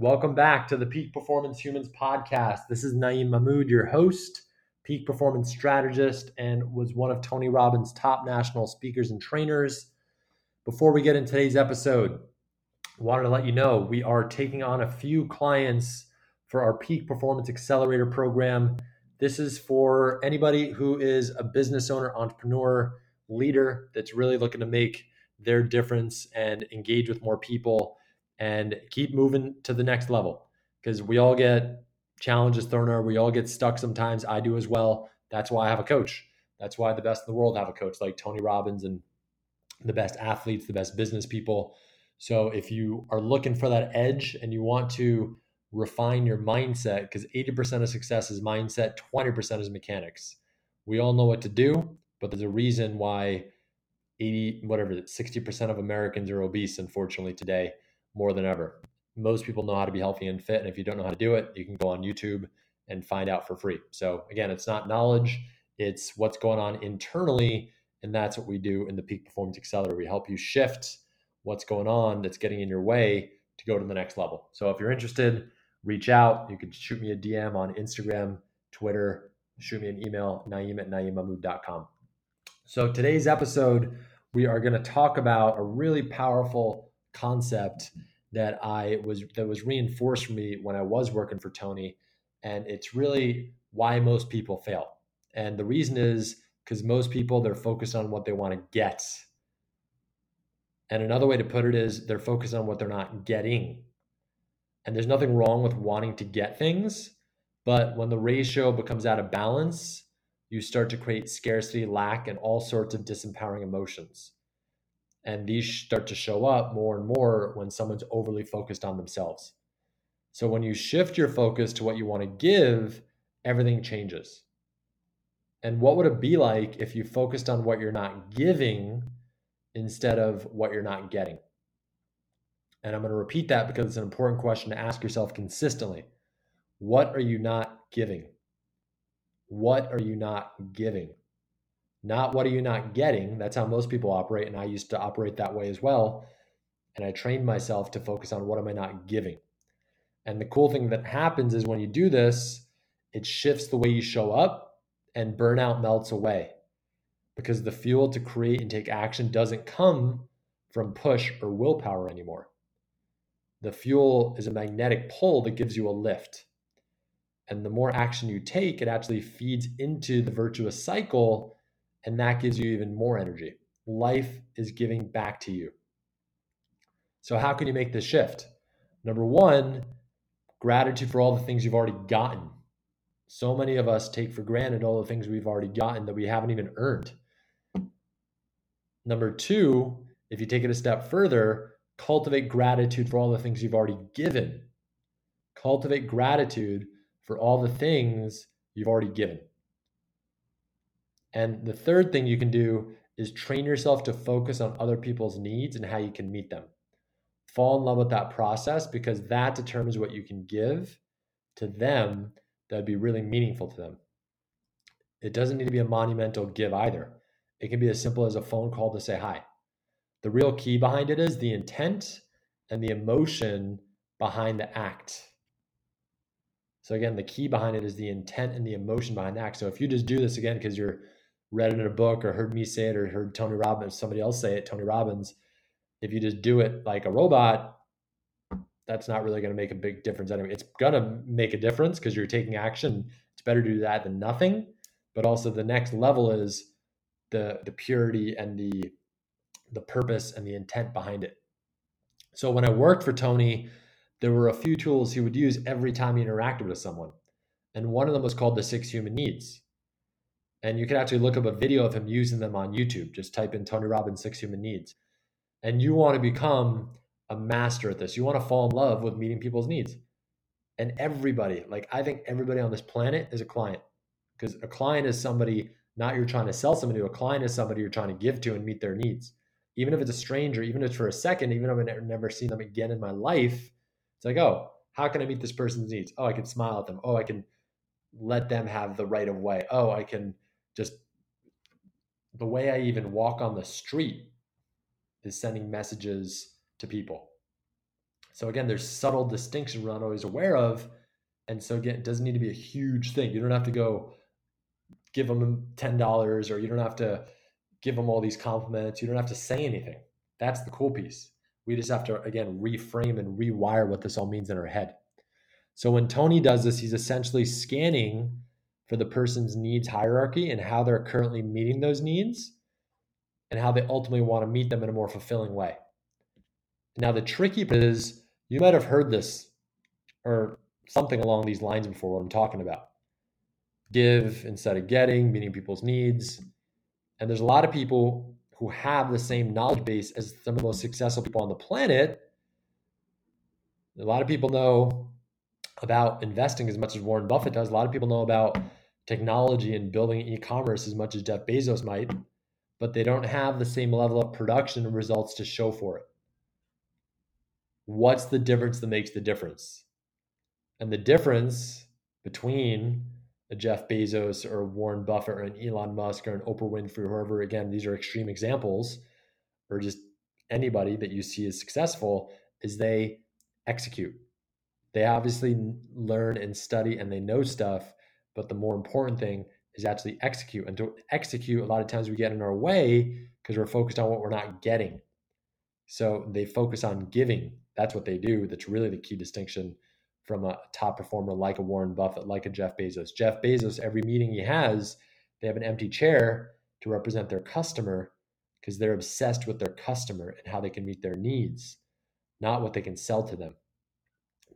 Welcome back to the Peak Performance Humans podcast. This is Naeem Mahmood, your host, peak performance strategist, and was one of Tony Robbins' top national speakers and trainers. Before we get in today's episode, I wanted to let you know we are taking on a few clients for our Peak Performance Accelerator program. This is for anybody who is a business owner, entrepreneur, leader that's really looking to make their difference and engage with more people and keep moving to the next level. Because we all get challenges thrown our we all get stuck sometimes. I do as well. That's why i have a coach. That's why the best in the world have a coach like tony robbins and the best athletes the best business people. So if you are looking for that edge and you want to refine your mindset because 80% of success is mindset 20% is mechanics. We all know what to do but there's a reason why 80 whatever 60% of americans are obese unfortunately today more than ever. Most people know how to be healthy and fit. And if you don't know how to do it, you can go on YouTube and find out for free. So, again, it's not knowledge, it's what's going on internally. And that's what we do in the Peak Performance Accelerator. We help you shift what's going on that's getting in your way to go to the next level. So, if you're interested, reach out. You can shoot me a DM on Instagram, Twitter, shoot me an email, naeem at naeemmahmood.com. So, today's episode, we are going to talk about a really powerful concept that I was that was reinforced for me when I was working for Tony, and it's really why most people fail. And the reason is because most people they're focused on what they want to get. And another way to put it is they're focused on what they're not getting. And there's nothing wrong with wanting to get things, but when the ratio becomes out of balance, you start to create scarcity, lack, and all sorts of disempowering emotions. And these start to show up more and more when someone's overly focused on themselves. So when you shift your focus to what you want to give, everything changes. And what would it be like if you focused on what you're not giving instead of what you're not getting? And I'm going to repeat that because it's an important question to ask yourself consistently. What are you not giving? What are you not giving? Not what are you not getting. That's how most people operate. And I used to operate that way as well. And I trained myself to focus on what am I not giving. And the cool thing that happens is when you do this, it shifts the way you show up and burnout melts away because the fuel to create and take action doesn't come from push or willpower anymore. The fuel is a magnetic pull that gives you a lift. And the more action you take, it actually feeds into the virtuous cycle and that gives you even more energy. Life is giving back to you. So, how can you make this shift? Number one, gratitude for all the things you've already gotten. So many of us take for granted all the things we've already gotten that we haven't even earned. Number two, if you take it a step further, cultivate gratitude for all the things you've already given. Cultivate gratitude for all the things you've already given. And the third thing you can do is train yourself to focus on other people's needs and how you can meet them. Fall in love with that process because that determines what you can give to them that'd be really meaningful to them. It doesn't need to be a monumental give either. It can be as simple as a phone call to say hi. The real key behind it is the intent and the emotion behind the act. So again, the key behind it is the intent and the emotion behind the act. So if you just do this again because you're read it in a book or heard me say it or heard Tony Robbins, somebody else say it, Tony Robbins, if you just do it like a robot, that's not really going to make a big difference anyway. It's going to make a difference because you're taking action. It's better to do that than nothing. But also the next level is the the purity and the the purpose and the intent behind it. So when I worked for Tony, there were a few tools he would use every time he interacted with someone. And one of them was called the six human needs. And you can actually look up a video of him using them on YouTube. Just type in Tony Robbins Six Human Needs. And you want to become a master at this. You want to fall in love with meeting people's needs. And everybody, like I think everybody on this planet is a client because a client is somebody not you're trying to sell somebody to. A client is somebody you're trying to give to and meet their needs. Even if it's a stranger, even if it's for a second, even if I've never seen them again in my life, it's like, oh, how can I meet this person's needs? Oh, I can smile at them. Oh, I can let them have the right of way. Oh, I can just the way I even walk on the street is sending messages to people. So again, there's subtle distinction we're not always aware of. And so again, it doesn't need to be a huge thing. You don't have to go give them $10 or you don't have to give them all these compliments. You don't have to say anything. That's the cool piece. We just have to, again, reframe and rewire what this all means in our head. So when Tony does this, he's essentially scanning for the person's needs hierarchy and how they're currently meeting those needs and how they ultimately want to meet them in a more fulfilling way. Now, the tricky bit is you might have heard this or something along these lines before what I'm talking about. Give instead of getting, meeting people's needs. And there's a lot of people who have the same knowledge base as some of the most successful people on the planet. A lot of people know about investing as much as Warren Buffett does. A lot of people know about technology and building e-commerce as much as Jeff Bezos might, but they don't have the same level of production results to show for it. What's the difference that makes the difference? And the difference between a Jeff Bezos or Warren Buffett or an Elon Musk or an Oprah Winfrey, or whoever, again, these are extreme examples, or just anybody that you see as successful, is they execute. They obviously learn and study and they know stuff, but the more important thing is actually execute. And to execute, a lot of times we get in our way because we're focused on what we're not getting. So they focus on giving. That's what they do. That's really the key distinction from a top performer like a Warren Buffett, like a Jeff Bezos. Jeff Bezos, every meeting he has, they have an empty chair to represent their customer because they're obsessed with their customer and how they can meet their needs, not what they can sell to them.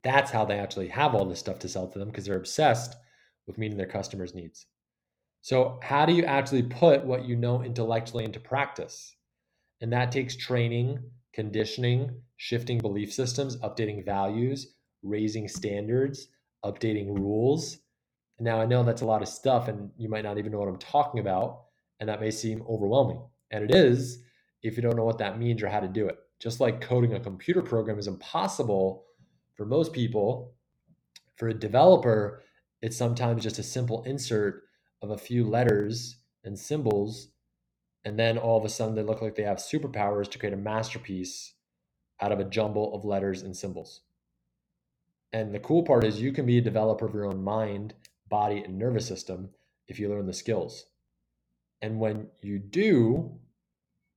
That's how they actually have all this stuff to sell to them because they're obsessed with meeting their customers' needs. So, how do you actually put what you know intellectually into practice? And that takes training, conditioning, shifting belief systems, updating values, raising standards, updating rules. Now, I know that's a lot of stuff, and you might not even know what I'm talking about, and that may seem overwhelming. And it is if you don't know what that means or how to do it. Just like coding a computer program is impossible for most people, for a developer, it's sometimes just a simple insert of a few letters and symbols. And then all of a sudden, they look like they have superpowers to create a masterpiece out of a jumble of letters and symbols. And the cool part is you can be a developer of your own mind, body, and nervous system if you learn the skills. And when you do,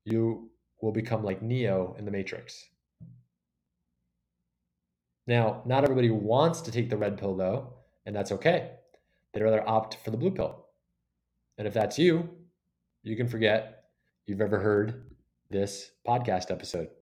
you will become like Neo in the Matrix. Now, not everybody wants to take the red pill though, and that's okay. They'd rather opt for the blue pill. And if that's you, you can forget you've ever heard this podcast episode.